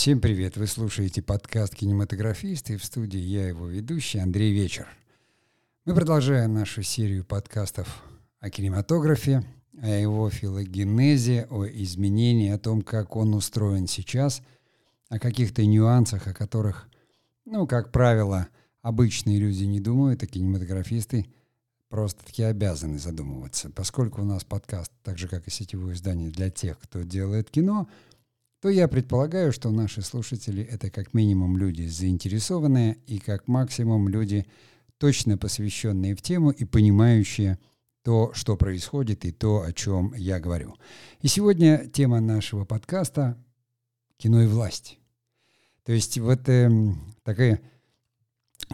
Всем привет! Вы слушаете подкаст «Кинематографист» и в студии я, его ведущий, Андрей Вечер. Мы продолжаем нашу серию подкастов о кинематографе, о его филогенезе, о изменении, о том, как он устроен сейчас, о каких-то нюансах, о которых, ну, как правило, обычные люди не думают, а кинематографисты просто-таки обязаны задумываться. Поскольку у нас подкаст, так же, как и сетевое издание для тех, кто делает кино — то я предполагаю, что наши слушатели — это как минимум люди заинтересованные и как максимум люди, точно посвященные в тему и понимающие то, что происходит и то, о чем я говорю. И сегодня тема нашего подкаста — кино и власть. То есть вот э, такая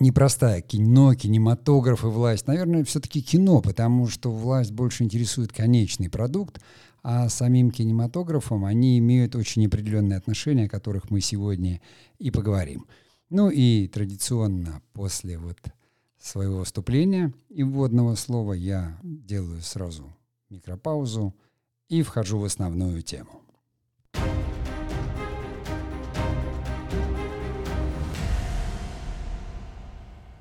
непростая кино, кинематограф и власть. Наверное, все-таки кино, потому что власть больше интересует конечный продукт, а самим кинематографом они имеют очень определенные отношения, о которых мы сегодня и поговорим. Ну и традиционно после вот своего выступления и вводного слова я делаю сразу микропаузу и вхожу в основную тему.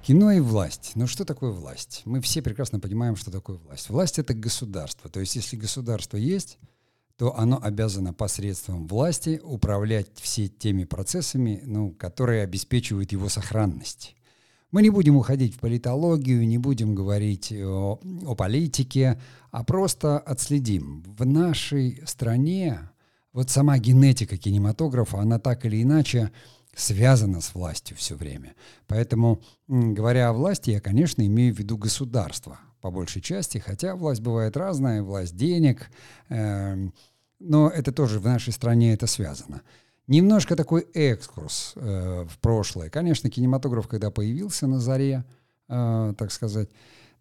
Кино и власть. Ну что такое власть? Мы все прекрасно понимаем, что такое власть. Власть — это государство. То есть если государство есть, то оно обязано посредством власти управлять все теми процессами, ну, которые обеспечивают его сохранность. Мы не будем уходить в политологию, не будем говорить о, о политике, а просто отследим. В нашей стране вот сама генетика кинематографа, она так или иначе связана с властью все время. Поэтому, говоря о власти, я, конечно, имею в виду государство по большей части, хотя власть бывает разная, власть денег, э, но это тоже в нашей стране это связано. Немножко такой экскурс э, в прошлое. Конечно, кинематограф, когда появился на заре, э, так сказать,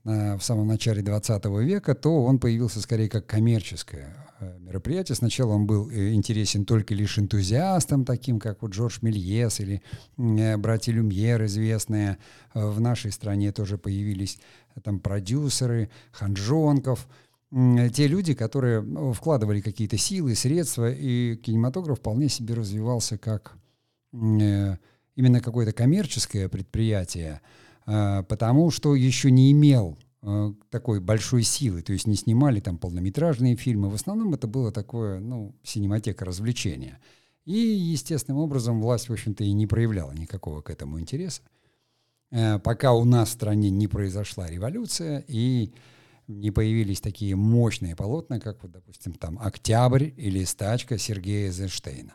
в самом начале 20 века, то он появился скорее как коммерческое э, мероприятие. Сначала он был э, интересен только лишь энтузиастам, таким как вот Джордж Мельес или э, братья Люмьер известные. В нашей стране тоже появились там продюсеры, Ханжонков, те люди, которые вкладывали какие-то силы, средства, и кинематограф вполне себе развивался как именно какое-то коммерческое предприятие, потому что еще не имел такой большой силы, то есть не снимали там полнометражные фильмы, в основном это было такое, ну, синематека развлечения. И естественным образом власть, в общем-то, и не проявляла никакого к этому интереса, э, пока у нас в стране не произошла революция и не появились такие мощные полотна, как, вот, допустим, там «Октябрь» или «Стачка» Сергея Эйзенштейна.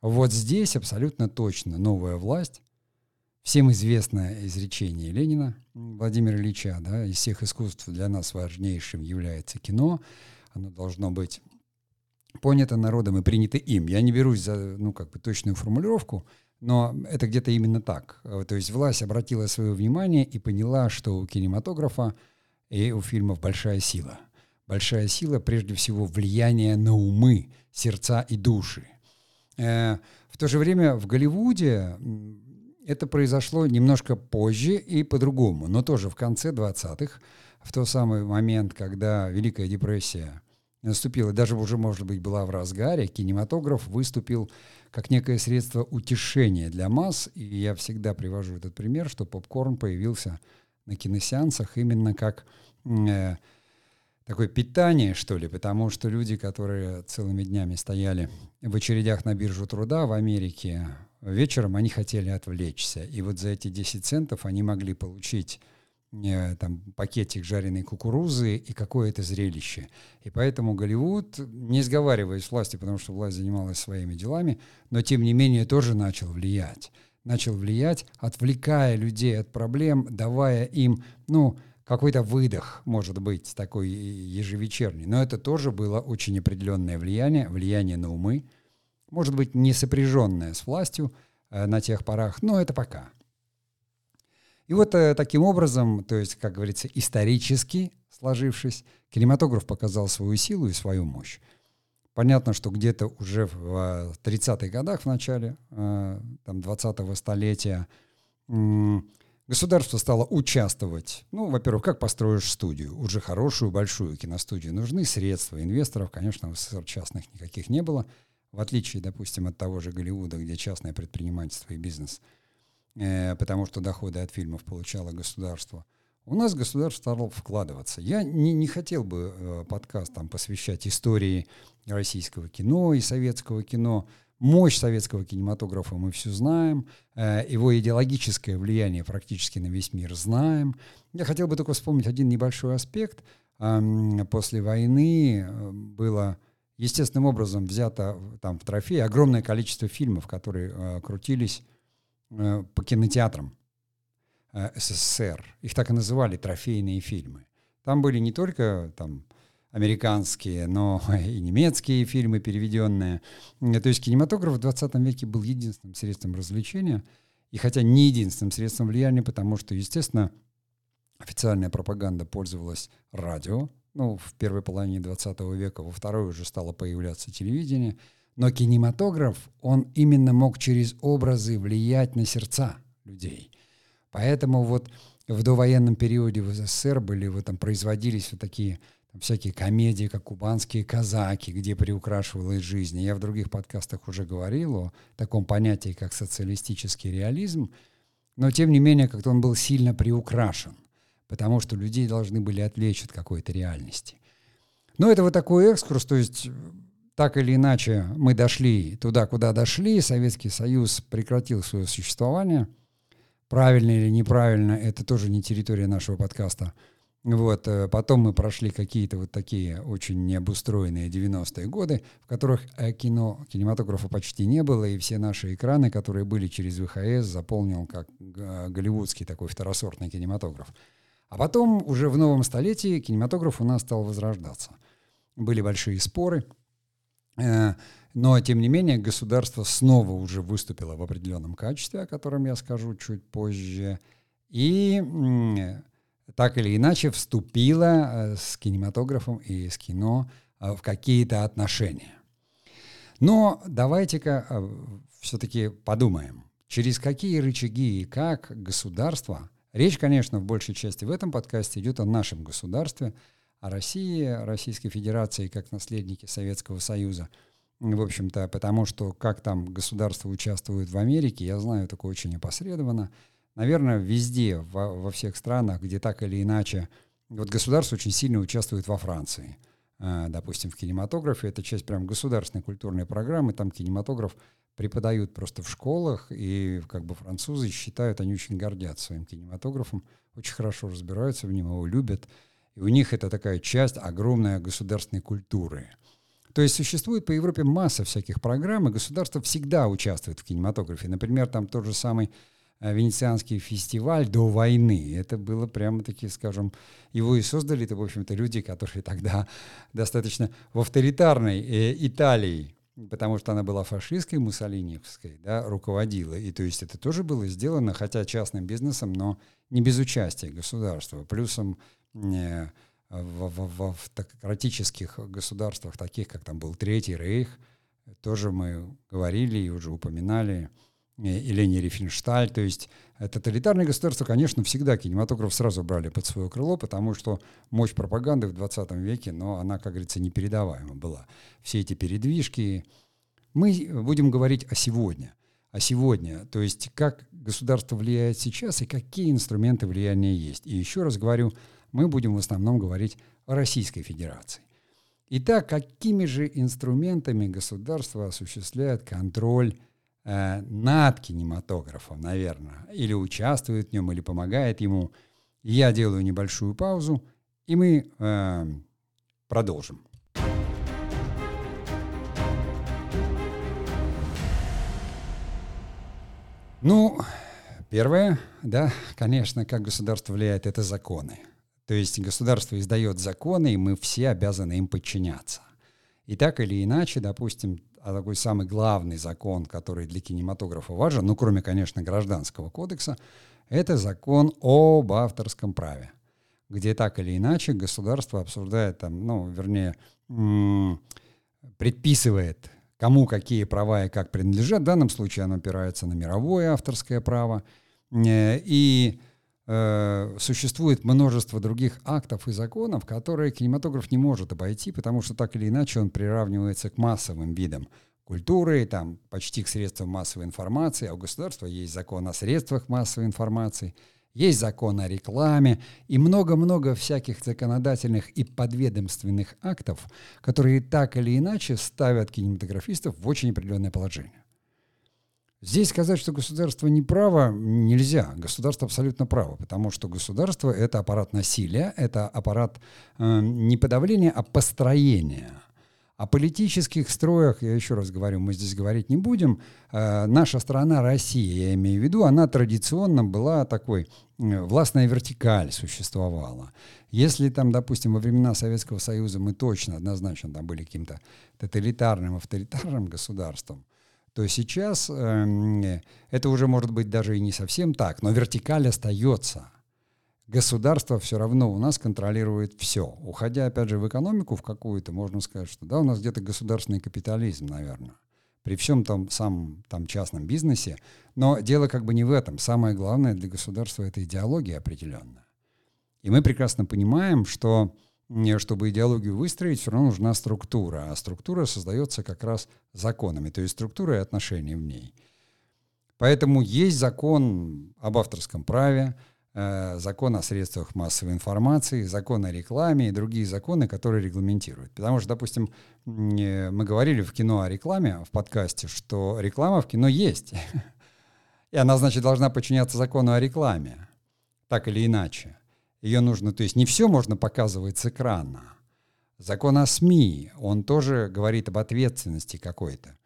Вот здесь абсолютно точно новая власть Всем известное изречение Ленина Владимира Ильича, да, из всех искусств для нас важнейшим является кино. Оно должно быть понято народом и принято им. Я не берусь за ну, как бы точную формулировку, но это где-то именно так. То есть власть обратила свое внимание и поняла, что у кинематографа и у фильмов большая сила. Большая сила, прежде всего, влияние на умы, сердца и души. Э, в то же время в Голливуде это произошло немножко позже и по-другому, но тоже в конце 20-х, в тот самый момент, когда Великая депрессия наступила, даже уже, может быть, была в разгаре, кинематограф выступил как некое средство утешения для масс, и я всегда привожу этот пример, что попкорн появился на киносеансах именно как э, такое питание, что ли, потому что люди, которые целыми днями стояли в очередях на биржу труда в Америке, вечером они хотели отвлечься. И вот за эти 10 центов они могли получить э, там пакетик жареной кукурузы и какое-то зрелище. И поэтому Голливуд, не сговариваясь с властью, потому что власть занималась своими делами, но тем не менее тоже начал влиять. Начал влиять, отвлекая людей от проблем, давая им, ну, какой-то выдох, может быть, такой ежевечерний. Но это тоже было очень определенное влияние, влияние на умы, может быть, не сопряженная с властью э, на тех порах, но это пока. И вот э, таким образом, то есть, как говорится, исторически сложившись, кинематограф показал свою силу и свою мощь. Понятно, что где-то уже в 30-х годах, в начале э, там, 20-го столетия, государство стало участвовать. Ну, во-первых, как построишь студию? Уже хорошую, большую киностудию. Нужны средства. Инвесторов, конечно, в СССР частных никаких не было. В отличие, допустим, от того же Голливуда, где частное предпринимательство и бизнес, э, потому что доходы от фильмов получало государство, у нас государство стало вкладываться. Я не, не хотел бы э, подкаст там посвящать истории российского кино и советского кино. Мощь советского кинематографа мы все знаем, э, его идеологическое влияние практически на весь мир знаем. Я хотел бы только вспомнить один небольшой аспект. Э, после войны э, было естественным образом взято там в трофей огромное количество фильмов, которые э, крутились э, по кинотеатрам э, СССР. Их так и называли трофейные фильмы. Там были не только там американские, но и немецкие фильмы переведенные. То есть кинематограф в 20 веке был единственным средством развлечения, и хотя не единственным средством влияния, потому что, естественно, официальная пропаганда пользовалась радио, ну, в первой половине 20 века, во второй уже стало появляться телевидение, но кинематограф, он именно мог через образы влиять на сердца людей. Поэтому вот в довоенном периоде в СССР были, вот там производились вот такие там, всякие комедии, как «Кубанские казаки», где приукрашивалась жизнь. Я в других подкастах уже говорил о таком понятии, как социалистический реализм, но тем не менее как-то он был сильно приукрашен потому что людей должны были отвлечь от какой-то реальности. Но это вот такой экскурс, то есть так или иначе мы дошли туда, куда дошли, Советский Союз прекратил свое существование. Правильно или неправильно, это тоже не территория нашего подкаста. Вот, э, потом мы прошли какие-то вот такие очень необустроенные 90-е годы, в которых э, кино, кинематографа почти не было, и все наши экраны, которые были через ВХС, заполнил как э, голливудский такой второсортный кинематограф. А потом, уже в новом столетии, кинематограф у нас стал возрождаться. Были большие споры, э, но, тем не менее, государство снова уже выступило в определенном качестве, о котором я скажу чуть позже, и так или иначе вступило э, с кинематографом и с кино э, в какие-то отношения. Но давайте-ка все-таки подумаем, через какие рычаги и как государство – Речь, конечно, в большей части в этом подкасте идет о нашем государстве, о России, Российской Федерации как наследнике Советского Союза. В общем-то, потому что как там государство участвует в Америке, я знаю только очень опосредованно. Наверное, везде, во, во всех странах, где так или иначе, вот государство очень сильно участвует во Франции. А, допустим, в кинематографе это часть прям государственной культурной программы, там кинематограф преподают просто в школах, и как бы французы считают, они очень гордятся своим кинематографом, очень хорошо разбираются в нем, его любят. И у них это такая часть огромной государственной культуры. То есть существует по Европе масса всяких программ, и государство всегда участвует в кинематографе. Например, там тот же самый э, Венецианский фестиваль до войны. Это было прямо-таки, скажем, его и создали, это, в общем-то, люди, которые тогда достаточно в авторитарной э, Италии потому что она была фашистской, муссолиниевской, да, руководила. И то есть это тоже было сделано, хотя частным бизнесом, но не без участия государства. Плюсом э, в, в, в автократических государствах, таких как там был Третий Рейх, тоже мы говорили и уже упоминали, Елене Рифеншталь. То есть тоталитарные государства, конечно, всегда кинематограф сразу брали под свое крыло, потому что мощь пропаганды в 20 веке, но она, как говорится, непередаваема была. Все эти передвижки. Мы будем говорить о сегодня. О сегодня, то есть как государство влияет сейчас и какие инструменты влияния есть. И еще раз говорю, мы будем в основном говорить о Российской Федерации. Итак, какими же инструментами государство осуществляет контроль э, над кинематографом, наверное, или участвует в нем, или помогает ему. Я делаю небольшую паузу, и мы э, продолжим. Ну, первое, да, конечно, как государство влияет, это законы. То есть государство издает законы, и мы все обязаны им подчиняться. И так или иначе, допустим, а такой самый главный закон, который для кинематографа важен, ну, кроме, конечно, гражданского кодекса, это закон об авторском праве, где так или иначе государство обсуждает, там, ну, вернее, предписывает, кому какие права и как принадлежат. В данном случае оно опирается на мировое авторское право. Э, и Э, существует множество других актов и законов, которые кинематограф не может обойти, потому что так или иначе он приравнивается к массовым видам культуры, там почти к средствам массовой информации, а у государства есть закон о средствах массовой информации, есть закон о рекламе и много-много всяких законодательных и подведомственных актов, которые так или иначе ставят кинематографистов в очень определенное положение. Здесь сказать, что государство не право, нельзя. Государство абсолютно право, потому что государство — это аппарат насилия, это аппарат э, не подавления, а построения. О политических строях, я еще раз говорю, мы здесь говорить не будем. Э, наша страна, Россия, я имею в виду, она традиционно была такой, э, властная вертикаль существовала. Если там, допустим, во времена Советского Союза мы точно, однозначно там были каким-то тоталитарным, авторитарным государством, то сейчас э, это уже может быть даже и не совсем так, но вертикаль остается. Государство все равно у нас контролирует все. Уходя, опять же, в экономику в какую-то, можно сказать, что да, у нас где-то государственный капитализм, наверное, при всем том самом там частном бизнесе. Но дело как бы не в этом. Самое главное для государства — это идеология определенная. И мы прекрасно понимаем, что чтобы идеологию выстроить, все равно нужна структура, а структура создается как раз законами, то есть структура и отношения в ней. Поэтому есть закон об авторском праве, э, закон о средствах массовой информации, закон о рекламе и другие законы, которые регламентируют. Потому что, допустим, э, мы говорили в кино о рекламе, в подкасте, что реклама в кино есть. И она, значит, должна подчиняться закону о рекламе, так или иначе. Ее нужно, то есть не все можно показывать с экрана. Закон о СМИ, он тоже говорит об ответственности какой-то.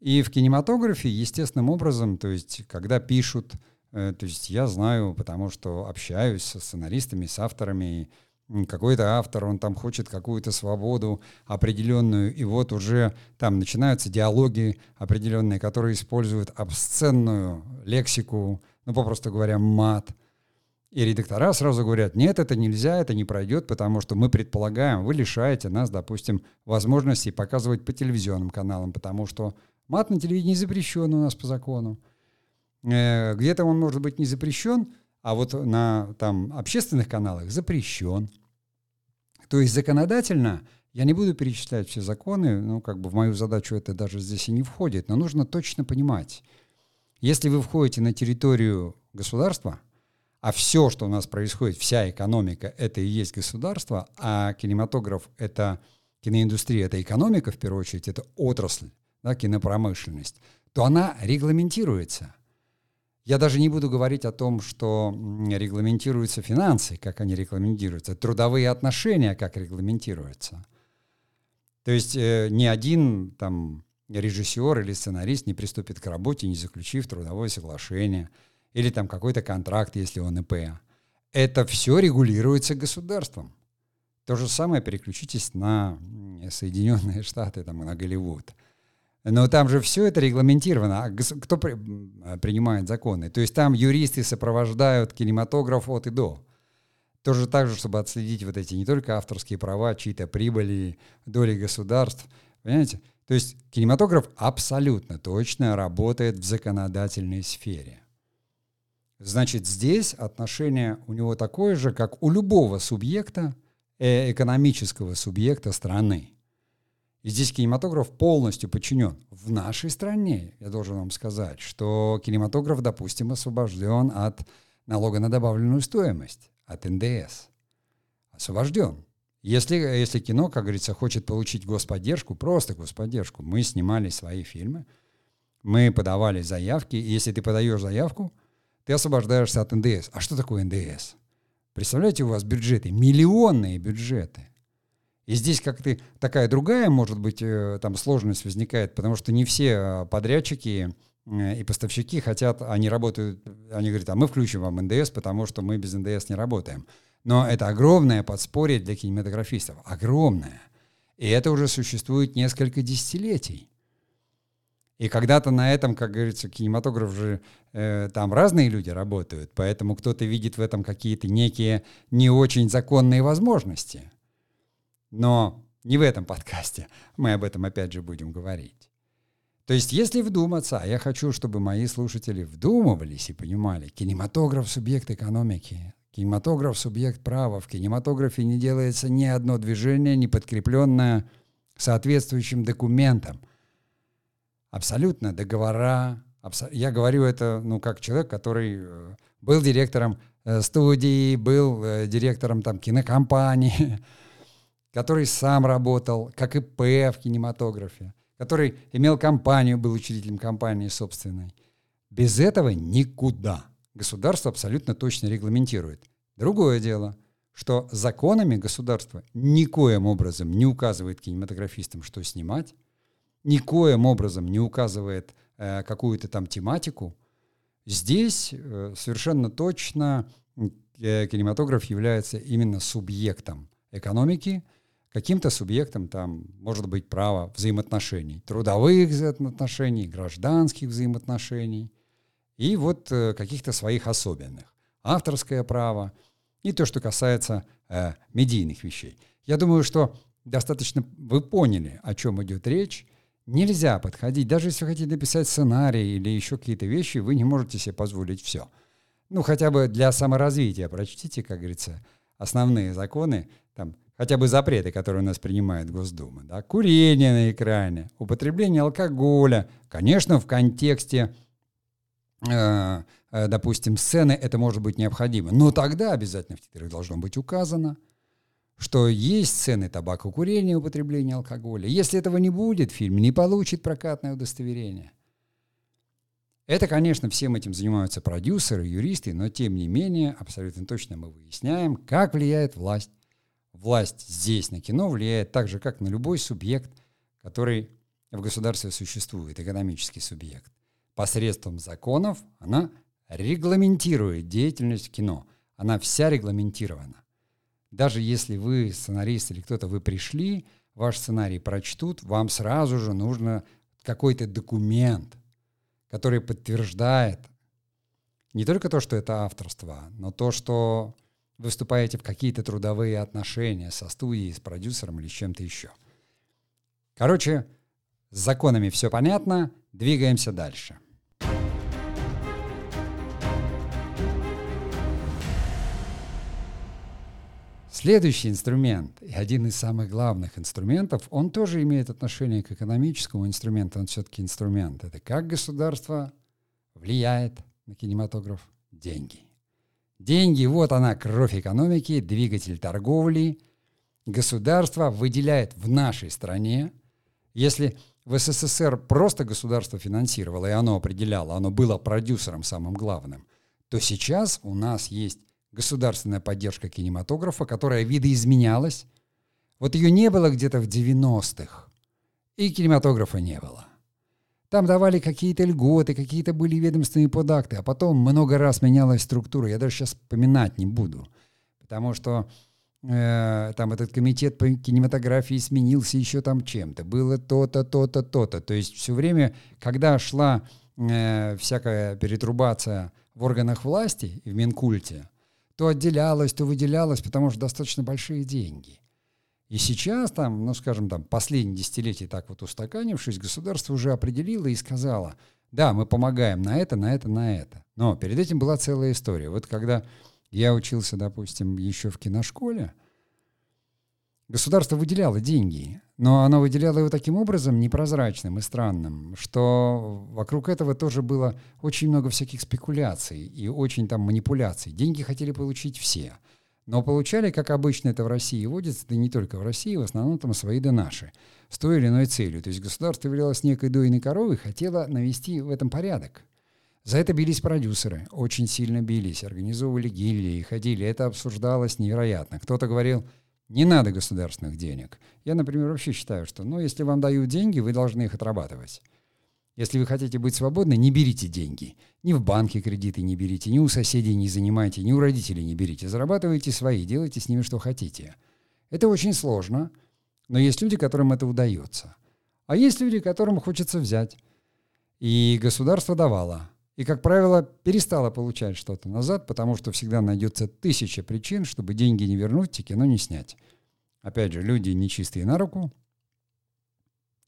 И в кинематографе, естественным образом, то есть когда пишут, э, то есть я знаю, потому что общаюсь со сценаристами, с авторами, какой-то автор, он там хочет какую-то свободу определенную, и вот уже там начинаются диалоги определенные, которые используют обсценную лексику, ну, попросту говоря, мат – и редактора сразу говорят, нет, это нельзя, это не пройдет, потому что мы предполагаем, вы лишаете нас, допустим, возможности показывать по телевизионным каналам, потому что мат на телевидении запрещен у нас по закону. Э, где-то он может быть не запрещен, а вот на там, общественных каналах запрещен. То есть законодательно, я не буду перечислять все законы, ну, как бы в мою задачу это даже здесь и не входит, но нужно точно понимать, если вы входите на территорию государства – а все, что у нас происходит, вся экономика, это и есть государство, а кинематограф — это киноиндустрия, это экономика, в первую очередь, это отрасль, да, кинопромышленность, то она регламентируется. Я даже не буду говорить о том, что регламентируются финансы, как они регламентируются, трудовые отношения, как регламентируются. То есть э, ни один там режиссер или сценарист не приступит к работе, не заключив трудовое соглашение – или там какой-то контракт, если он ИП. Это все регулируется государством. То же самое переключитесь на Соединенные Штаты, там, на Голливуд. Но там же все это регламентировано. А кто при, принимает законы? То есть там юристы сопровождают кинематограф от и до. Тоже так же, чтобы отследить вот эти не только авторские права, чьи-то прибыли, доли государств. Понимаете? То есть кинематограф абсолютно точно работает в законодательной сфере. Значит, здесь отношение у него такое же, как у любого субъекта, э, экономического субъекта страны. И здесь кинематограф полностью подчинен. В нашей стране, я должен вам сказать, что кинематограф, допустим, освобожден от налога на добавленную стоимость, от НДС. Освобожден. Если, если кино, как говорится, хочет получить господдержку, просто господдержку, мы снимали свои фильмы, мы подавали заявки, и если ты подаешь заявку, ты освобождаешься от НДС. А что такое НДС? Представляете, у вас бюджеты, миллионные бюджеты. И здесь как-то такая другая, может быть, э, там сложность возникает, потому что не все э, подрядчики э, и поставщики хотят, они работают, они говорят, а мы включим вам НДС, потому что мы без НДС не работаем. Но это огромное подспорье для кинематографистов, огромное. И это уже существует несколько десятилетий. И когда-то на этом, как говорится, кинематограф же, э, там разные люди работают, поэтому кто-то видит в этом какие-то некие не очень законные возможности. Но не в этом подкасте. Мы об этом опять же будем говорить. То есть, если вдуматься, а я хочу, чтобы мои слушатели вдумывались и понимали, кинематограф — субъект экономики, кинематограф — субъект права, в кинематографе не делается ни одно движение, не подкрепленное соответствующим документом — абсолютно договора. Я говорю это, ну, как человек, который э, был директором э, студии, был э, директором там кинокомпании, который сам работал как ИП в кинематографе, который имел компанию, был учредителем компании собственной. Без этого никуда. Государство абсолютно точно регламентирует. Другое дело, что законами государство никоим образом не указывает кинематографистам, что снимать, никоим образом не указывает э, какую-то там тематику. Здесь э, совершенно точно э, кинематограф является именно субъектом экономики, каким-то субъектом там может быть право взаимоотношений, трудовых взаимоотношений, гражданских взаимоотношений и вот каких-то своих особенных. Авторское право и то, что касается э, медийных вещей. Я думаю, что достаточно вы поняли, о чем идет речь. Нельзя подходить, даже если вы хотите написать сценарий или еще какие-то вещи, вы не можете себе позволить все. Ну, хотя бы для саморазвития прочтите, как говорится, основные законы, там, хотя бы запреты, которые у нас принимает Госдума. Да? Курение на экране, употребление алкоголя, конечно, в контексте э, э, допустим, сцены, это может быть необходимо. Но тогда обязательно в титрах должно быть указано, что есть сцены табакокурения, употребления алкоголя. Если этого не будет, фильм не получит прокатное удостоверение. Это, конечно, всем этим занимаются продюсеры, юристы, но тем не менее, абсолютно точно мы выясняем, как влияет власть. Власть здесь на кино влияет так же, как на любой субъект, который в государстве существует, экономический субъект. Посредством законов она регламентирует деятельность кино. Она вся регламентирована. Даже если вы сценарист или кто-то, вы пришли, ваш сценарий прочтут, вам сразу же нужно какой-то документ, который подтверждает не только то, что это авторство, но то, что вы вступаете в какие-то трудовые отношения со студией, с продюсером или с чем-то еще. Короче, с законами все понятно, двигаемся дальше. Следующий инструмент, и один из самых главных инструментов, он тоже имеет отношение к экономическому инструменту, он все-таки инструмент. Это как государство влияет на кинематограф? Деньги. Деньги, вот она, кровь экономики, двигатель торговли. Государство выделяет в нашей стране, если в СССР просто государство финансировало, и оно определяло, оно было продюсером самым главным, то сейчас у нас есть государственная поддержка кинематографа, которая видоизменялась. Вот ее не было где-то в 90-х, и кинематографа не было. Там давали какие-то льготы, какие-то были ведомственные подакты, а потом много раз менялась структура. Я даже сейчас поминать не буду, потому что э, там этот комитет по кинематографии сменился еще там чем-то. Было то-то, то-то, то-то. То есть все время, когда шла э, всякая перетрубация в органах власти и в Минкульте, то отделялось, то выделялось, потому что достаточно большие деньги. И сейчас, там, ну, скажем, там, последние десятилетия так вот устаканившись, государство уже определило и сказало, да, мы помогаем на это, на это, на это. Но перед этим была целая история. Вот когда я учился, допустим, еще в киношколе, государство выделяло деньги, но оно выделяло его таким образом непрозрачным и странным, что вокруг этого тоже было очень много всяких спекуляций и очень там манипуляций. Деньги хотели получить все. Но получали, как обычно это в России водится, да не только в России, в основном там свои да наши, с той или иной целью. То есть государство являлось некой дойной коровой хотело навести в этом порядок. За это бились продюсеры, очень сильно бились, организовывали гильдии, ходили, это обсуждалось невероятно. Кто-то говорил – не надо государственных денег. Я, например, вообще считаю, что, ну, если вам дают деньги, вы должны их отрабатывать. Если вы хотите быть свободны, не берите деньги. Ни в банке кредиты не берите, ни у соседей не занимайте, ни у родителей не берите. Зарабатывайте свои, делайте с ними что хотите. Это очень сложно, но есть люди, которым это удается. А есть люди, которым хочется взять. И государство давало. И, как правило, перестала получать что-то назад, потому что всегда найдется тысяча причин, чтобы деньги не вернуть и кино не снять. Опять же, люди нечистые на руку.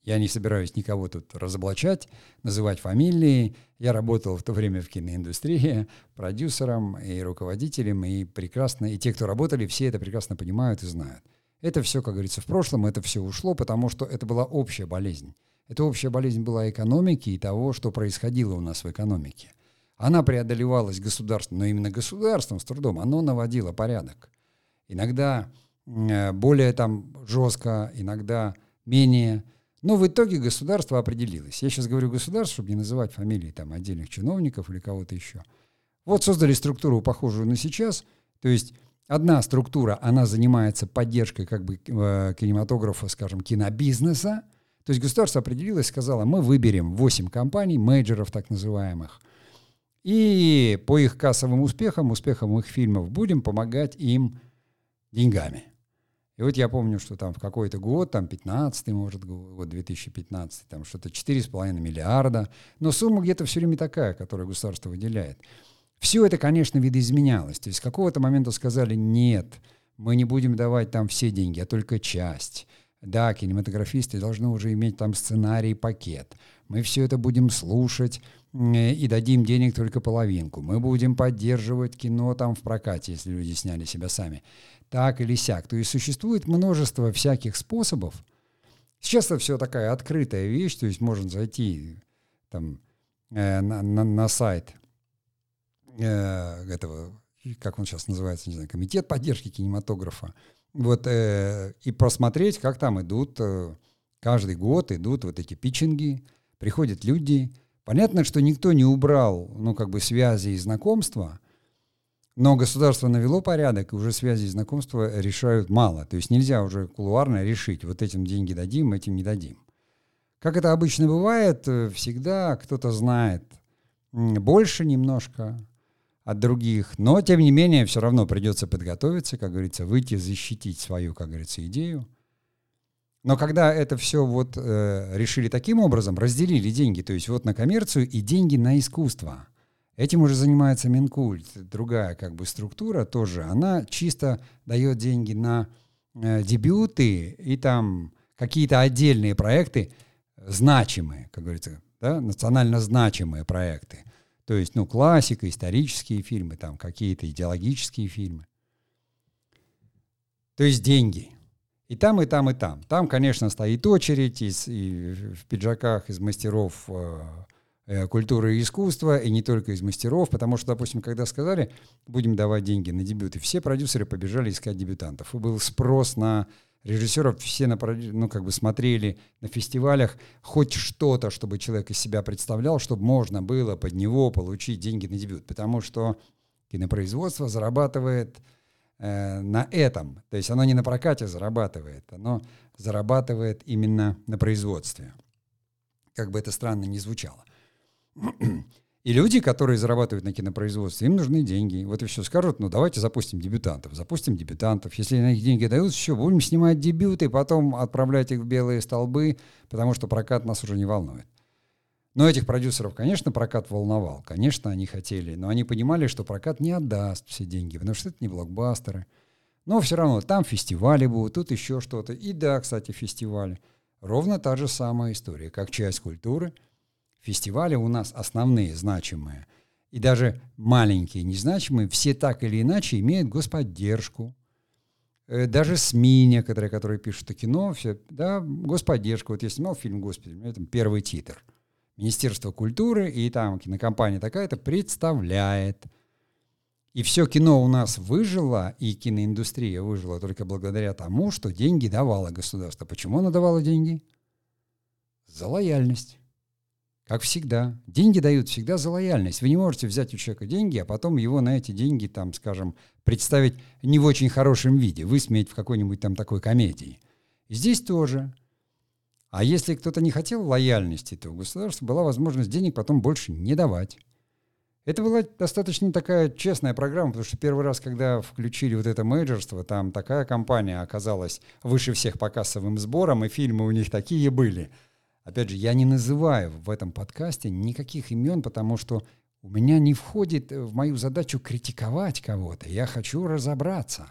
Я не собираюсь никого тут разоблачать, называть фамилии. Я работал в то время в киноиндустрии продюсером и руководителем, и прекрасно, и те, кто работали, все это прекрасно понимают и знают. Это все, как говорится, в прошлом, это все ушло, потому что это была общая болезнь. Это общая болезнь была экономики и того, что происходило у нас в экономике. Она преодолевалась государством, но именно государством с трудом. Оно наводило порядок. Иногда э, более там жестко, иногда менее. Но в итоге государство определилось. Я сейчас говорю государство, чтобы не называть фамилии там отдельных чиновников или кого-то еще. Вот создали структуру, похожую на сейчас. То есть одна структура, она занимается поддержкой как бы э, кинематографа, скажем, кинобизнеса. То есть государство определилось, сказало, мы выберем 8 компаний, менеджеров так называемых, и по их кассовым успехам, успехам их фильмов будем помогать им деньгами. И вот я помню, что там в какой-то год, там 15 может, год 2015, там что-то 4,5 миллиарда, но сумма где-то все время такая, которую государство выделяет. Все это, конечно, видоизменялось. То есть с какого-то момента сказали, нет, мы не будем давать там все деньги, а только часть. Да, кинематографисты должны уже иметь там сценарий, пакет. Мы все это будем слушать, и дадим денег только половинку. Мы будем поддерживать кино там в прокате, если люди сняли себя сами. Так или сяк. То есть существует множество всяких способов. Сейчас это все такая открытая вещь, то есть можно зайти там, э, на, на, на сайт э, этого, как он сейчас называется, не знаю, комитет поддержки кинематографа, вот, э, и просмотреть, как там идут, э, каждый год идут вот эти питчинги, приходят люди, Понятно, что никто не убрал, ну, как бы связи и знакомства, но государство навело порядок, и уже связи и знакомства решают мало. То есть нельзя уже кулуарно решить, вот этим деньги дадим, этим не дадим. Как это обычно бывает, э, всегда кто-то знает больше немножко от других, но тем не менее все равно придется подготовиться, как говорится, выйти, защитить свою, как говорится, идею. Но когда это все вот э, решили таким образом, разделили деньги, то есть вот на коммерцию и деньги на искусство. Этим уже занимается Минкульт, другая как бы структура тоже. Она чисто дает деньги на э, дебюты и там какие-то отдельные проекты, значимые, как говорится, да, национально значимые проекты. То есть, ну, классика, исторические фильмы, там какие-то идеологические фильмы. То есть деньги. И там, и там, и там. Там, конечно, стоит очередь из, и в пиджаках из мастеров э, э, культуры и искусства, и не только из мастеров, потому что, допустим, когда сказали, будем давать деньги на дебюты, все продюсеры побежали искать дебютантов. И был спрос на режиссеров, все на, ну, как бы смотрели на фестивалях хоть что-то, чтобы человек из себя представлял, чтобы можно было под него получить деньги на дебют. Потому что кинопроизводство зарабатывает Э, на этом. То есть оно не на прокате зарабатывает, оно зарабатывает именно на производстве. Как бы это странно ни звучало. И люди, которые зарабатывают на кинопроизводстве, им нужны деньги. Вот и все скажут, ну давайте запустим дебютантов. Запустим дебютантов. Если на них деньги дают, все, будем снимать дебюты, потом отправлять их в белые столбы, потому что прокат нас уже не волнует. Но этих продюсеров, конечно, прокат волновал. Конечно, они хотели, но они понимали, что прокат не отдаст все деньги, потому что это не блокбастеры. Но все равно там фестивали будут, тут еще что-то. И да, кстати, фестивали. Ровно та же самая история, как часть культуры. Фестивали у нас основные, значимые. И даже маленькие, незначимые, все так или иначе имеют господдержку. Э, даже СМИ некоторые, которые пишут о кино, все, да, господдержку. Вот я снимал фильм «Господи», у меня там первый титр – Министерство культуры, и там кинокомпания такая-то представляет. И все кино у нас выжило, и киноиндустрия выжила только благодаря тому, что деньги давало государство. Почему оно давало деньги? За лояльность. Как всегда. Деньги дают всегда за лояльность. Вы не можете взять у человека деньги, а потом его на эти деньги, там, скажем, представить не в очень хорошем виде, высмеять в какой-нибудь там такой комедии. Здесь тоже. А если кто-то не хотел лояльности, то у государства была возможность денег потом больше не давать. Это была достаточно такая честная программа, потому что первый раз, когда включили вот это менеджерство, там такая компания оказалась выше всех по кассовым сборам, и фильмы у них такие были. Опять же, я не называю в этом подкасте никаких имен, потому что у меня не входит в мою задачу критиковать кого-то. Я хочу разобраться.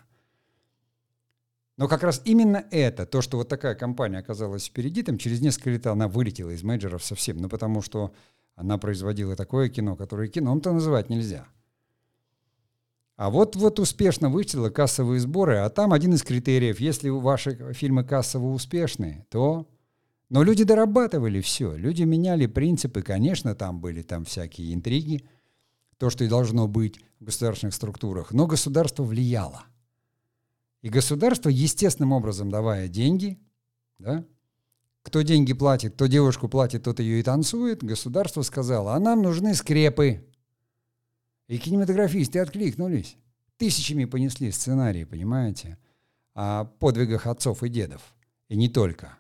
Но как раз именно это, то, что вот такая компания оказалась впереди, там через несколько лет она вылетела из менеджеров совсем, ну потому что она производила такое кино, которое кином-то называть нельзя. А вот, вот успешно вычислила кассовые сборы, а там один из критериев, если ваши фильмы кассово успешные, то Но люди дорабатывали все, люди меняли принципы, конечно, там были там всякие интриги, то, что и должно быть в государственных структурах, но государство влияло. И государство, естественным образом давая деньги, да, кто деньги платит, кто девушку платит, тот ее и танцует, государство сказало, а нам нужны скрепы. И кинематографисты откликнулись. Тысячами понесли сценарии, понимаете, о подвигах отцов и дедов. И не только.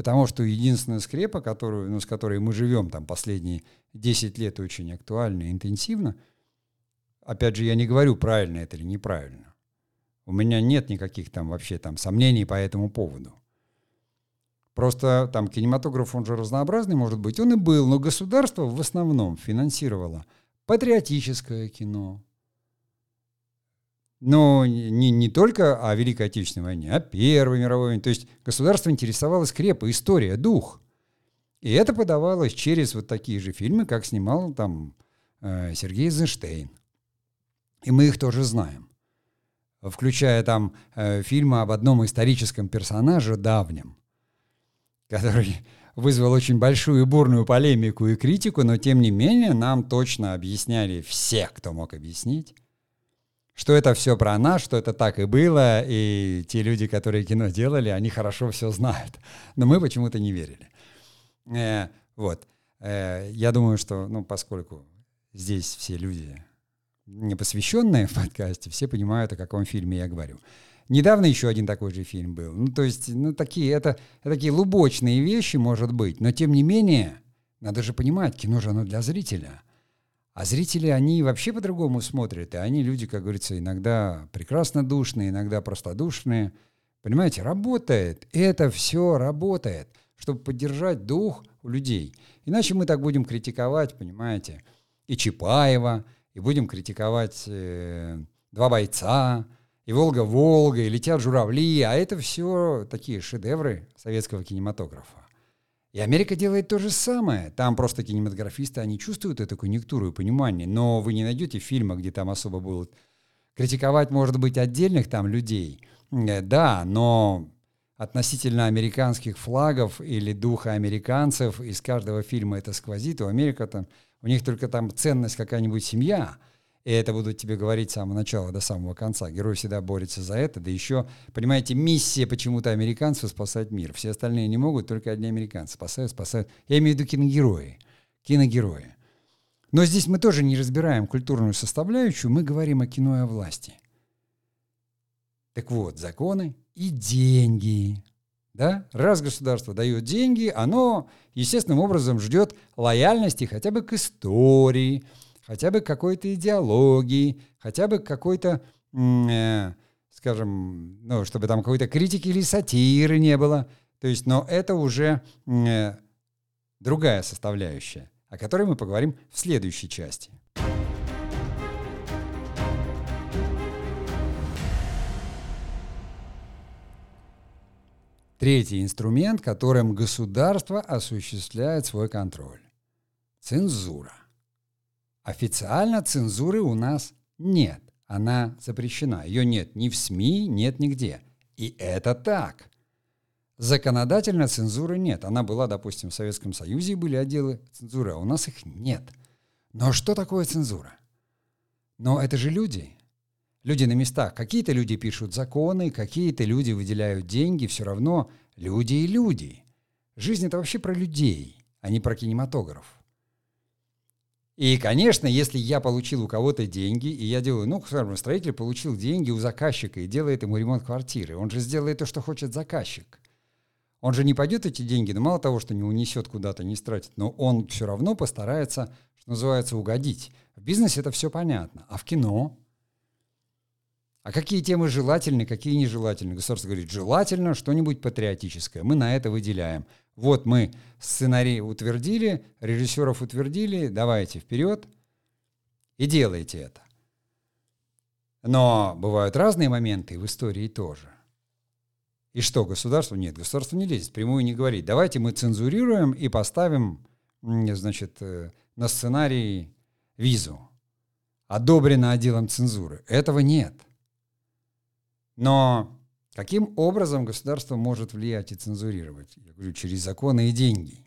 Потому что единственная скрепа, которую, ну, с которой мы живем там последние 10 лет очень актуально и интенсивно, опять же, я не говорю, правильно это или неправильно. У меня нет никаких там вообще там сомнений по этому поводу. Просто там кинематограф, он же разнообразный, может быть, он и был, но государство в основном финансировало патриотическое кино, но не, не только о Великой Отечественной войне, а Первой мировой войне. То есть государство интересовалось крепо, история, дух. И это подавалось через вот такие же фильмы, как снимал там э, Сергей Эйзенштейн. И мы их тоже знаем. Включая там э, фильмы об одном историческом персонаже давнем, который вызвал очень большую бурную полемику и критику, но тем не менее нам точно объясняли все, кто мог объяснить, что это все про нас, что это так и было, и те люди, которые кино делали, они хорошо все знают. Но мы почему-то не верили. Э, вот. Э, я думаю, что, ну, поскольку здесь все люди не посвященные в подкасте, все понимают, о каком фильме я говорю. Недавно еще один такой же фильм был. Ну, то есть, ну, такие, это, это такие лубочные вещи, может быть, но тем не менее, надо же понимать, кино же оно для зрителя – а зрители, они вообще по-другому смотрят. И они люди, как говорится, иногда прекрасно душные, иногда простодушные. Понимаете, работает. Это все работает, чтобы поддержать дух у людей. Иначе мы так будем критиковать, понимаете, и Чапаева, и будем критиковать э, «Два бойца», и «Волга-Волга», и «Летят журавли», а это все такие шедевры советского кинематографа. И Америка делает то же самое. Там просто кинематографисты, они чувствуют эту конъюнктуру и понимание, но вы не найдете фильма, где там особо будут критиковать, может быть, отдельных там людей. Э, да, но относительно американских флагов или духа американцев из каждого фильма это сквозит. У Америка там, у них только там ценность какая-нибудь семья – и это будут тебе говорить с самого начала до самого конца. Герой всегда борется за это. Да еще, понимаете, миссия почему-то американцев спасать мир. Все остальные не могут, только одни американцы спасают, спасают. Я имею в виду киногерои. Киногерои. Но здесь мы тоже не разбираем культурную составляющую, мы говорим о кино и о власти. Так вот, законы и деньги. Да? Раз государство дает деньги, оно естественным образом ждет лояльности хотя бы к истории, хотя бы какой-то идеологии, хотя бы какой-то, э, скажем, ну, чтобы там какой-то критики или сатиры не было. То есть, но это уже э, другая составляющая, о которой мы поговорим в следующей части. Третий инструмент, которым государство осуществляет свой контроль. Цензура. Официально цензуры у нас нет. Она запрещена. Ее нет ни в СМИ, нет нигде. И это так. Законодательно цензуры нет. Она была, допустим, в Советском Союзе были отделы цензуры, а у нас их нет. Но что такое цензура? Но это же люди. Люди на местах. Какие-то люди пишут законы, какие-то люди выделяют деньги. Все равно люди и люди. Жизнь это вообще про людей, а не про кинематограф. И, конечно, если я получил у кого-то деньги, и я делаю, ну, скажем, строитель получил деньги у заказчика и делает ему ремонт квартиры, он же сделает то, что хочет заказчик. Он же не пойдет эти деньги, но мало того, что не унесет куда-то, не стратит, но он все равно постарается, что называется, угодить. В бизнесе это все понятно. А в кино? А какие темы желательны, какие нежелательны? Государство говорит, желательно что-нибудь патриотическое. Мы на это выделяем. Вот мы сценарий утвердили, режиссеров утвердили, давайте вперед и делайте это. Но бывают разные моменты в истории тоже. И что, государство? Нет, государство не лезет, прямую не говорит. Давайте мы цензурируем и поставим, значит, э, на сценарий визу. Одобрено отделом цензуры. Этого нет. Но Каким образом государство может влиять и цензурировать? Я говорю, через законы и деньги.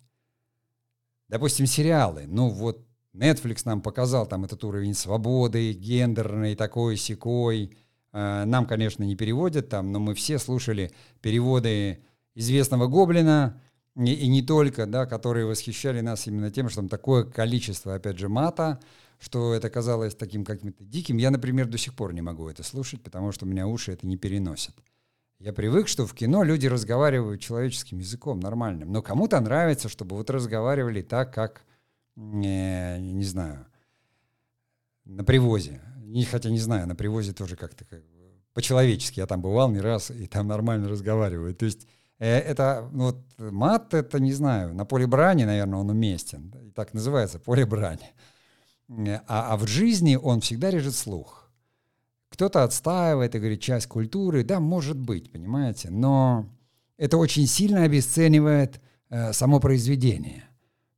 Допустим, сериалы. Ну вот Netflix нам показал там этот уровень свободы, гендерный, такой, секой. Э, нам, конечно, не переводят там, но мы все слушали переводы известного Гоблина, и, и не только, да, которые восхищали нас именно тем, что там такое количество, опять же, мата, что это казалось таким каким-то диким. Я, например, до сих пор не могу это слушать, потому что у меня уши это не переносят. Я привык, что в кино люди разговаривают человеческим языком, нормальным. Но кому-то нравится, чтобы вот разговаривали так, как, не, не знаю, на привозе. Хотя не знаю, на привозе тоже как-то как, по-человечески. Я там бывал не раз, и там нормально разговаривают. То есть Э, это, ну, вот, мат, это, не знаю, на поле брани, наверное, он уместен. Так называется, поле брани. Э, а, а в жизни он всегда режет слух. Кто-то отстаивает и говорит, часть культуры. Да, может быть, понимаете, но это очень сильно обесценивает э, само произведение.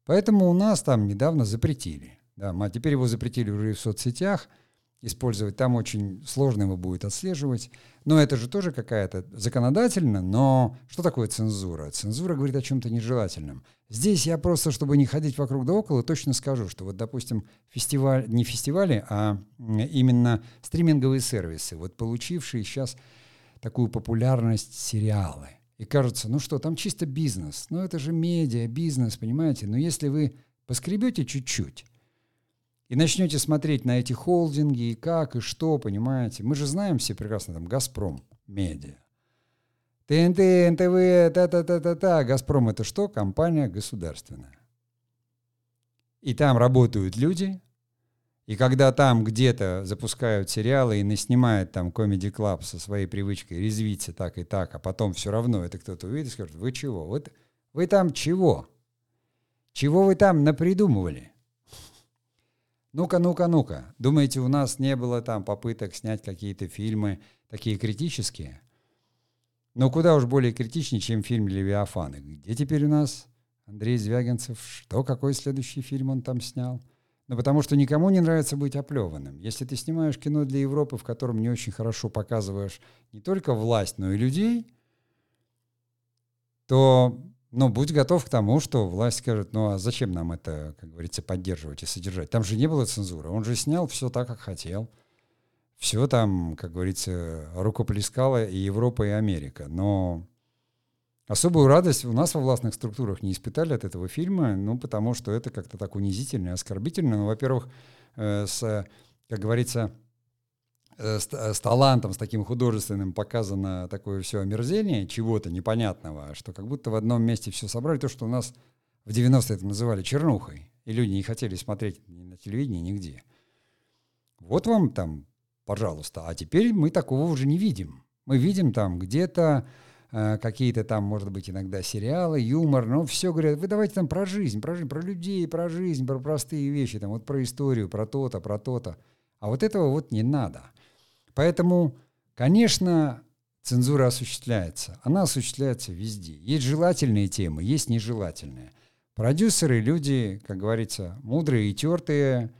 Поэтому у нас там недавно запретили. Да, а теперь его запретили уже и в соцсетях – использовать. Там очень сложно его будет отслеживать. Но это же тоже какая-то законодательно, но что такое цензура? Цензура говорит о чем-то нежелательном. Здесь я просто, чтобы не ходить вокруг да около, точно скажу, что вот, допустим, фестиваль, не фестивали, а именно стриминговые сервисы, вот получившие сейчас такую популярность сериалы. И кажется, ну что, там чисто бизнес. Ну это же медиа, бизнес, понимаете? Но если вы поскребете чуть-чуть, и начнете смотреть на эти холдинги, и как, и что, понимаете. Мы же знаем все прекрасно, там, «Газпром», медиа. ТНТ, НТВ, та-та-та-та-та. «Газпром» — это что? Компания государственная. И там работают люди, и когда там где-то запускают сериалы и наснимают там Comedy Club со своей привычкой резвиться так и так, а потом все равно это кто-то увидит и скажет, вы чего? Вот вы там чего? Чего вы там напридумывали? Ну-ка, ну-ка, ну-ка. Думаете, у нас не было там попыток снять какие-то фильмы такие критические? Но куда уж более критичнее, чем фильм «Левиафан». где теперь у нас Андрей Звягинцев? Что, какой следующий фильм он там снял? Ну, потому что никому не нравится быть оплеванным. Если ты снимаешь кино для Европы, в котором не очень хорошо показываешь не только власть, но и людей, то но будь готов к тому, что власть скажет, ну а зачем нам это, как говорится, поддерживать и содержать? Там же не было цензуры. Он же снял все так, как хотел. Все там, как говорится, рукоплескала и Европа, и Америка. Но особую радость у нас во властных структурах не испытали от этого фильма, ну, потому что это как-то так унизительно и оскорбительно. Ну, во-первых, э, с, как говорится, с, э, с талантом, с таким художественным показано такое все омерзение чего-то непонятного, что как будто в одном месте все собрали, то, что у нас в 90-е это называли чернухой, и люди не хотели смотреть ни на телевидении, нигде. Вот вам там, пожалуйста. А теперь мы такого уже не видим. Мы видим там где-то э, какие-то там, может быть, иногда сериалы, юмор, но все говорят, вы давайте там про жизнь, про жизнь, про людей, про жизнь, про простые вещи, там вот про историю, про то-то, про то-то. А вот этого вот не надо. Поэтому, конечно, цензура осуществляется. Она осуществляется везде. Есть желательные темы, есть нежелательные. Продюсеры, люди, как говорится, мудрые и тертые,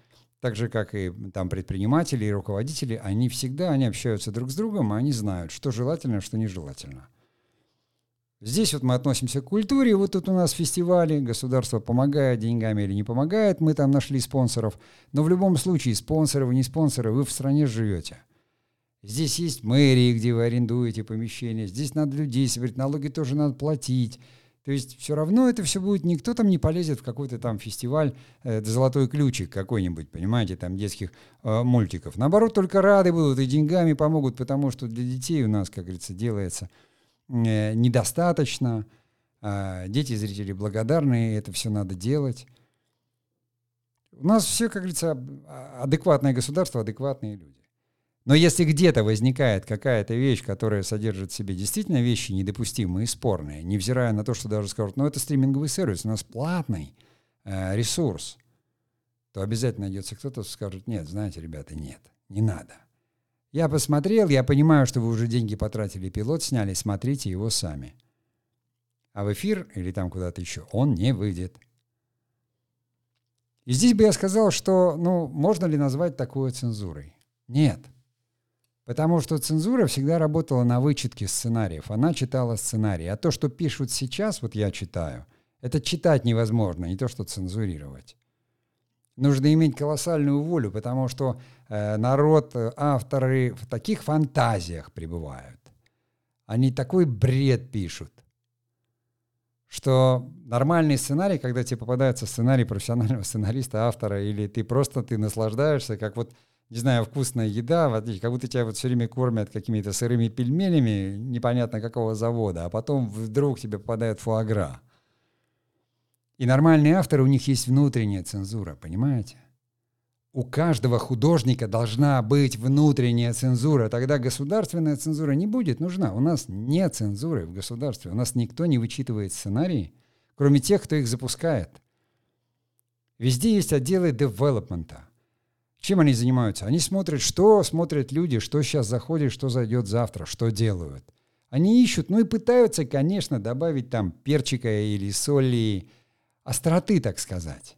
так же, как и там предприниматели и руководители, они всегда, они общаются друг с другом, и они знают, что желательно, что нежелательно. Здесь вот мы относимся к культуре, вот тут у нас фестивали, государство помогает деньгами или не помогает, мы там нашли спонсоров, но в любом случае, спонсоры вы не спонсоры, вы в стране живете – Здесь есть мэрии, где вы арендуете помещение. Здесь надо людей собирать, налоги тоже надо платить. То есть все равно это все будет, никто там не полезет в какой-то там фестиваль э, «Золотой ключик» какой-нибудь, понимаете, там детских э, мультиков. Наоборот, только рады будут и деньгами помогут, потому что для детей у нас, как говорится, делается э, недостаточно. Э, дети, зрители благодарны, это все надо делать. У нас все, как говорится, адекватное государство, адекватные люди. Но если где-то возникает какая-то вещь, которая содержит в себе действительно вещи недопустимые и спорные, невзирая на то, что даже скажут, ну это стриминговый сервис, у нас платный э, ресурс, то обязательно найдется кто-то, кто скажет, нет, знаете, ребята, нет, не надо. Я посмотрел, я понимаю, что вы уже деньги потратили, пилот сняли, смотрите его сами. А в эфир или там куда-то еще он не выйдет. И здесь бы я сказал, что, ну, можно ли назвать такое цензурой? Нет. Потому что цензура всегда работала на вычетке сценариев. Она читала сценарии. А то, что пишут сейчас, вот я читаю, это читать невозможно, не то что цензурировать. Нужно иметь колоссальную волю, потому что э, народ, э, авторы в таких фантазиях пребывают. Они такой бред пишут, что нормальный сценарий, когда тебе попадается сценарий профессионального сценариста, автора, или ты просто ты наслаждаешься, как вот, не знаю, вкусная еда, как будто тебя вот все время кормят какими-то сырыми пельменями, непонятно какого завода, а потом вдруг тебе попадает фуагра. И нормальные авторы, у них есть внутренняя цензура, понимаете? У каждого художника должна быть внутренняя цензура. Тогда государственная цензура не будет нужна. У нас нет цензуры в государстве. У нас никто не вычитывает сценарии, кроме тех, кто их запускает. Везде есть отделы девелопмента. Чем они занимаются? Они смотрят, что смотрят люди, что сейчас заходит, что зайдет завтра, что делают. Они ищут, ну и пытаются, конечно, добавить там перчика или соли, остроты, так сказать.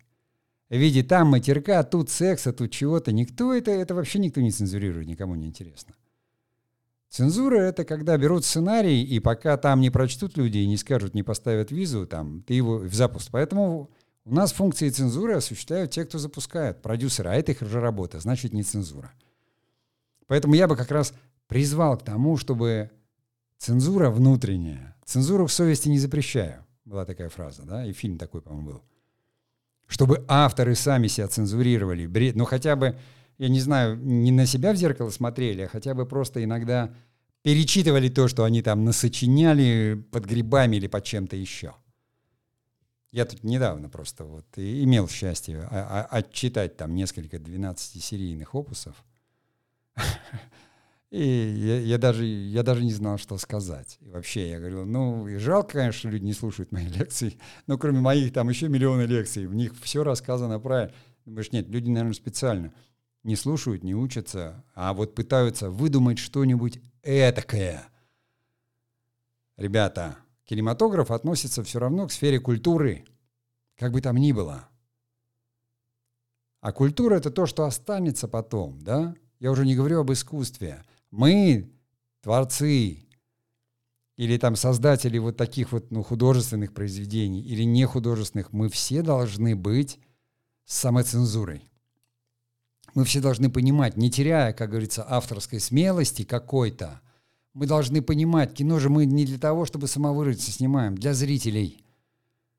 В виде там матерка, тут секса, тут чего-то. Никто это, это вообще никто не цензурирует, никому не интересно. Цензура — это когда берут сценарий, и пока там не прочтут люди и не скажут, не поставят визу, там, ты его в запуск. Поэтому у нас функции цензуры осуществляют те, кто запускает, продюсеры, а это их уже работа, значит, не цензура. Поэтому я бы как раз призвал к тому, чтобы цензура внутренняя, цензуру в совести не запрещаю, была такая фраза, да, и фильм такой, по-моему, был. Чтобы авторы сами себя цензурировали, бред, ну хотя бы, я не знаю, не на себя в зеркало смотрели, а хотя бы просто иногда перечитывали то, что они там насочиняли под грибами или под чем-то еще. Я тут недавно просто вот имел счастье отчитать там несколько 12-серийных опусов. И я, я, даже, я даже не знал, что сказать. И вообще, я говорил, ну, и жалко, конечно, что люди не слушают мои лекции, но кроме моих там еще миллионы лекций, в них все рассказано правильно. Думаешь, нет, люди, наверное, специально не слушают, не учатся, а вот пытаются выдумать что-нибудь этакое. Ребята, кинематограф относится все равно к сфере культуры, как бы там ни было. А культура — это то, что останется потом, да? Я уже не говорю об искусстве — мы, творцы, или там создатели вот таких вот ну, художественных произведений, или не художественных, мы все должны быть с самоцензурой. Мы все должны понимать, не теряя, как говорится, авторской смелости какой-то, мы должны понимать, кино же мы не для того, чтобы самовыразиться снимаем, для зрителей,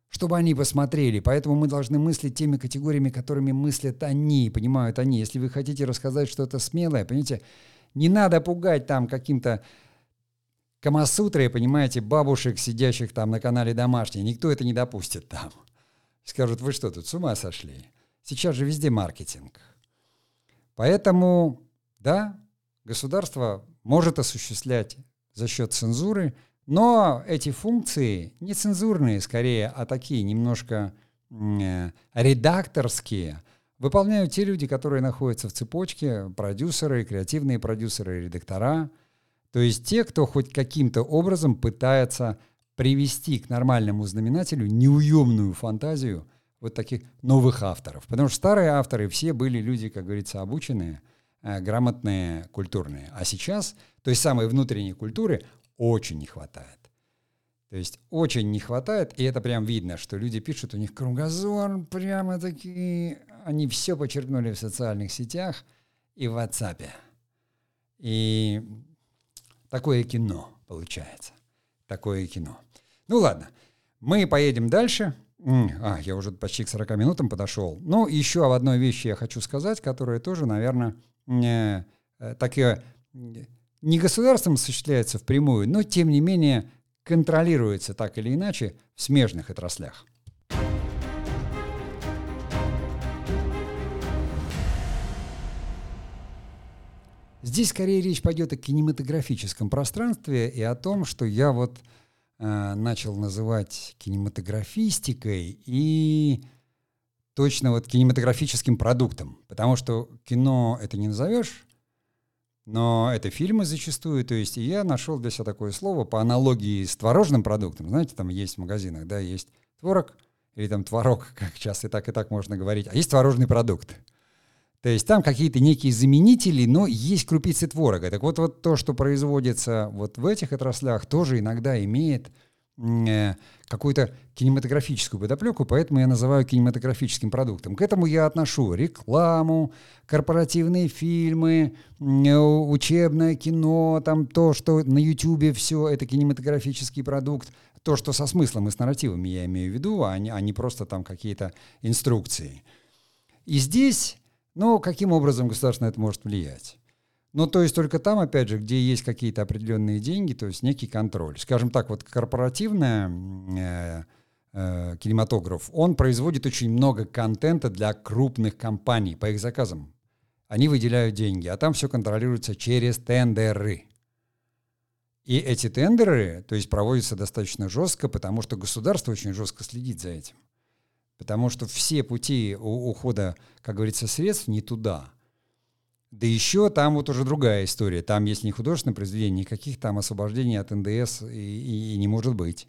чтобы они посмотрели. Поэтому мы должны мыслить теми категориями, которыми мыслят они, понимают они. Если вы хотите рассказать что-то смелое, понимаете, не надо пугать там каким-то Камасутрой, понимаете, бабушек, сидящих там на канале домашний. Никто это не допустит там. Скажут, вы что тут, с ума сошли? Сейчас же везде маркетинг. Поэтому, да, государство может осуществлять за счет цензуры, но эти функции не цензурные скорее, а такие немножко э, редакторские – выполняют те люди, которые находятся в цепочке, продюсеры, креативные продюсеры, редактора, то есть те, кто хоть каким-то образом пытается привести к нормальному знаменателю неуемную фантазию вот таких новых авторов. Потому что старые авторы все были люди, как говорится, обученные, грамотные, культурные. А сейчас той самой внутренней культуры очень не хватает. То есть очень не хватает, и это прям видно, что люди пишут, у них кругозор прямо такие, они все подчеркнули в социальных сетях и в WhatsApp. И такое кино получается. Такое кино. Ну ладно, мы поедем дальше. А, я уже почти к 40 минутам подошел. Ну, еще об одной вещи я хочу сказать, которая тоже, наверное, э, такие не государством осуществляется впрямую, но, тем не менее, контролируется так или иначе в смежных отраслях. Здесь скорее речь пойдет о кинематографическом пространстве и о том, что я вот э, начал называть кинематографистикой и точно вот кинематографическим продуктом, потому что кино это не назовешь, но это фильмы зачастую, то есть и я нашел для себя такое слово по аналогии с творожным продуктом. Знаете, там есть в магазинах, да, есть творог, или там творог, как часто и так и так можно говорить, а есть творожный продукт. То есть там какие-то некие заменители, но есть крупицы творога. Так вот, вот то, что производится вот в этих отраслях, тоже иногда имеет какую-то кинематографическую подоплеку, поэтому я называю кинематографическим продуктом. К этому я отношу рекламу, корпоративные фильмы, учебное кино, там то, что на YouTube все это кинематографический продукт, то, что со смыслом и с нарративами я имею в виду, а не, а не просто там какие-то инструкции. И здесь но каким образом государство на это может влиять? Ну, то есть только там, опять же, где есть какие-то определенные деньги, то есть некий контроль. Скажем так, вот корпоративная э, э, кинематограф, он производит очень много контента для крупных компаний по их заказам. Они выделяют деньги, а там все контролируется через тендеры. И эти тендеры, то есть проводятся достаточно жестко, потому что государство очень жестко следит за этим. Потому что все пути ухода, как говорится, средств не туда. Да еще там вот уже другая история. Там, если не художественное произведение, никаких там освобождений от НДС и, и, не может быть.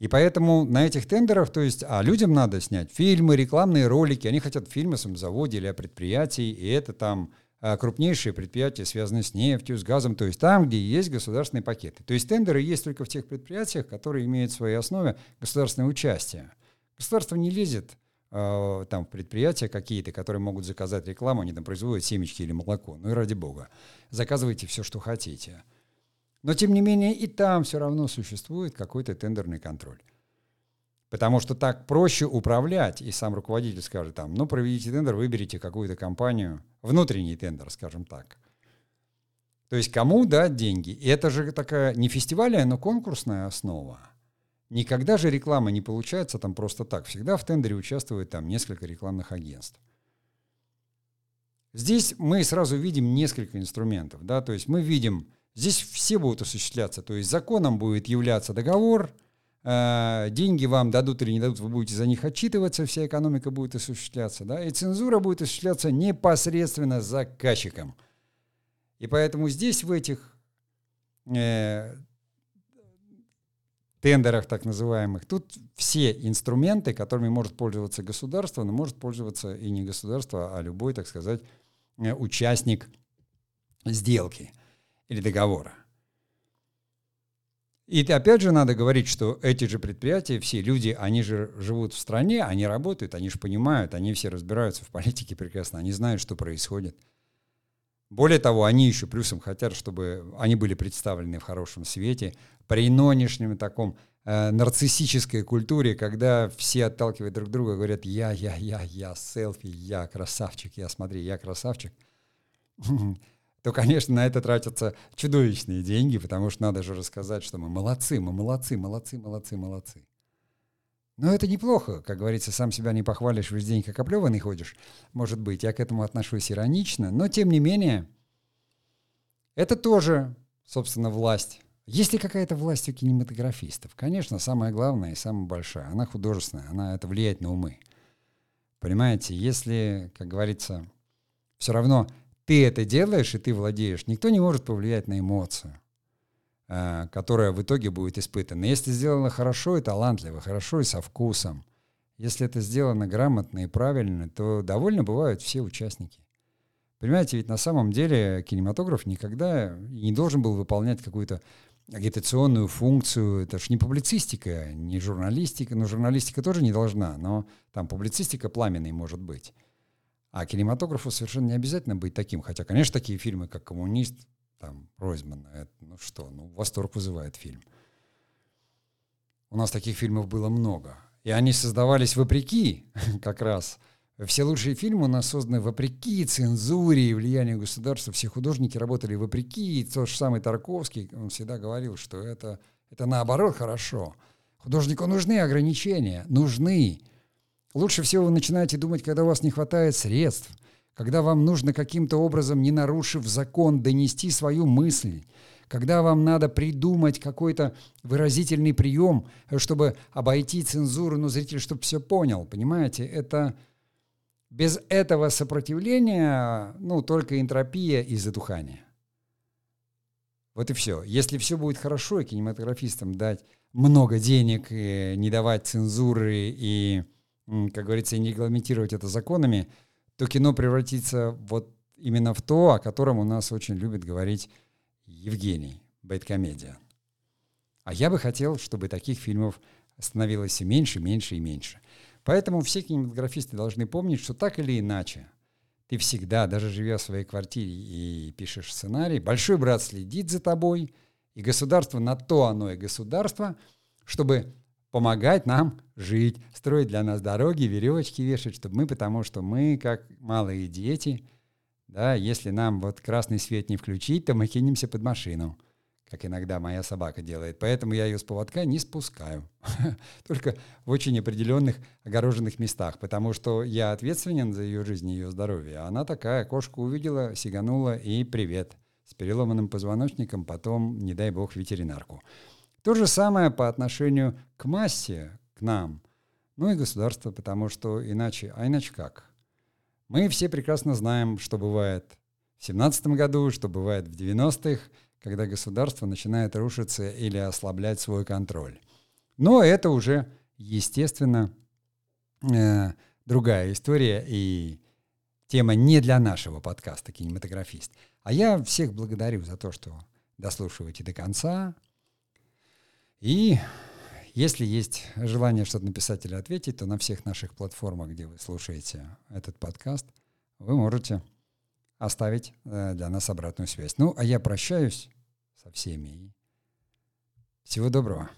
И поэтому на этих тендерах, то есть, а людям надо снять фильмы, рекламные ролики, они хотят фильмы о заводе или о предприятии, и это там а, крупнейшие предприятия, связанные с нефтью, с газом, то есть там, где есть государственные пакеты. То есть тендеры есть только в тех предприятиях, которые имеют в своей основе государственное участие. Государство не лезет там в предприятия какие-то, которые могут заказать рекламу, они там производят семечки или молоко. Ну и ради бога. Заказывайте все, что хотите. Но тем не менее и там все равно существует какой-то тендерный контроль. Потому что так проще управлять, и сам руководитель скажет там, ну, проведите тендер, выберите какую-то компанию, внутренний тендер, скажем так. То есть кому дать деньги? И это же такая не фестивальная, но конкурсная основа. Никогда же реклама не получается там просто так. Всегда в тендере участвует там несколько рекламных агентств. Здесь мы сразу видим несколько инструментов. Да? То есть мы видим, здесь все будут осуществляться. То есть законом будет являться договор – Э, деньги вам дадут или не дадут, вы будете за них отчитываться, вся экономика будет осуществляться, да, и цензура будет осуществляться непосредственно заказчиком. И поэтому здесь в этих э, тендерах так называемых, тут все инструменты, которыми может пользоваться государство, но может пользоваться и не государство, а любой, так сказать, э, участник сделки или договора. И опять же надо говорить, что эти же предприятия, все люди, они же живут в стране, они работают, они же понимают, они все разбираются в политике прекрасно, они знают, что происходит. Более того, они еще плюсом хотят, чтобы они были представлены в хорошем свете. При нынешнем таком э, нарциссической культуре, когда все отталкивают друг друга, говорят «я, я, я, я, селфи, я красавчик, я, смотри, я красавчик», то, конечно, на это тратятся чудовищные деньги, потому что надо же рассказать, что мы молодцы, мы молодцы, молодцы, молодцы, молодцы. Но это неплохо, как говорится, сам себя не похвалишь, весь день как оплеванный ходишь. Может быть, я к этому отношусь иронично, но тем не менее, это тоже, собственно, власть. Есть ли какая-то власть у кинематографистов? Конечно, самая главная и самая большая. Она художественная, она это влияет на умы. Понимаете, если, как говорится, все равно ты это делаешь, и ты владеешь, никто не может повлиять на эмоцию, которая в итоге будет испытана. Если сделано хорошо и талантливо, хорошо и со вкусом, если это сделано грамотно и правильно, то довольно бывают все участники. Понимаете, ведь на самом деле кинематограф никогда не должен был выполнять какую-то агитационную функцию. Это же не публицистика, не журналистика. Но журналистика тоже не должна, но там публицистика пламенной может быть. А кинематографу совершенно не обязательно быть таким. Хотя, конечно, такие фильмы, как «Коммунист», там, Ройзмана, это, ну что, ну, восторг вызывает фильм. У нас таких фильмов было много. И они создавались вопреки как раз. Все лучшие фильмы у нас созданы вопреки цензуре и влиянию государства. Все художники работали вопреки. И тот же самый Тарковский, он всегда говорил, что это, это наоборот хорошо. Художнику нужны ограничения, нужны. Лучше всего вы начинаете думать, когда у вас не хватает средств, когда вам нужно каким-то образом, не нарушив закон, донести свою мысль, когда вам надо придумать какой-то выразительный прием, чтобы обойти цензуру, но зритель, чтобы все понял, понимаете, это без этого сопротивления, ну, только энтропия и затухание. Вот и все. Если все будет хорошо, и кинематографистам дать много денег, и не давать цензуры и как говорится, не регламентировать это законами, то кино превратится вот именно в то, о котором у нас очень любит говорить Евгений, бейткомедия. А я бы хотел, чтобы таких фильмов становилось все меньше, меньше и меньше. Поэтому все кинематографисты должны помнить, что так или иначе, ты всегда, даже живя в своей квартире и пишешь сценарий, большой брат следит за тобой, и государство на то оно и государство, чтобы помогать нам жить, строить для нас дороги, веревочки вешать, чтобы мы, потому что мы, как малые дети, да, если нам вот красный свет не включить, то мы кинемся под машину как иногда моя собака делает. Поэтому я ее с поводка не спускаю. Только в очень определенных огороженных местах, потому что я ответственен за ее жизнь и ее здоровье. Она такая, кошку увидела, сиганула и привет. С переломанным позвоночником потом, не дай бог, ветеринарку. То же самое по отношению к массе, к нам. Ну и государство, потому что иначе, а иначе как? Мы все прекрасно знаем, что бывает в 17 году, что бывает в 90-х, когда государство начинает рушиться или ослаблять свой контроль. Но это уже, естественно, э, другая история и тема не для нашего подкаста «Кинематографист». А я всех благодарю за то, что дослушиваете до конца. И если есть желание что-то написать или ответить, то на всех наших платформах, где вы слушаете этот подкаст, вы можете оставить э, для нас обратную связь. Ну, а я прощаюсь со всеми. Всего доброго.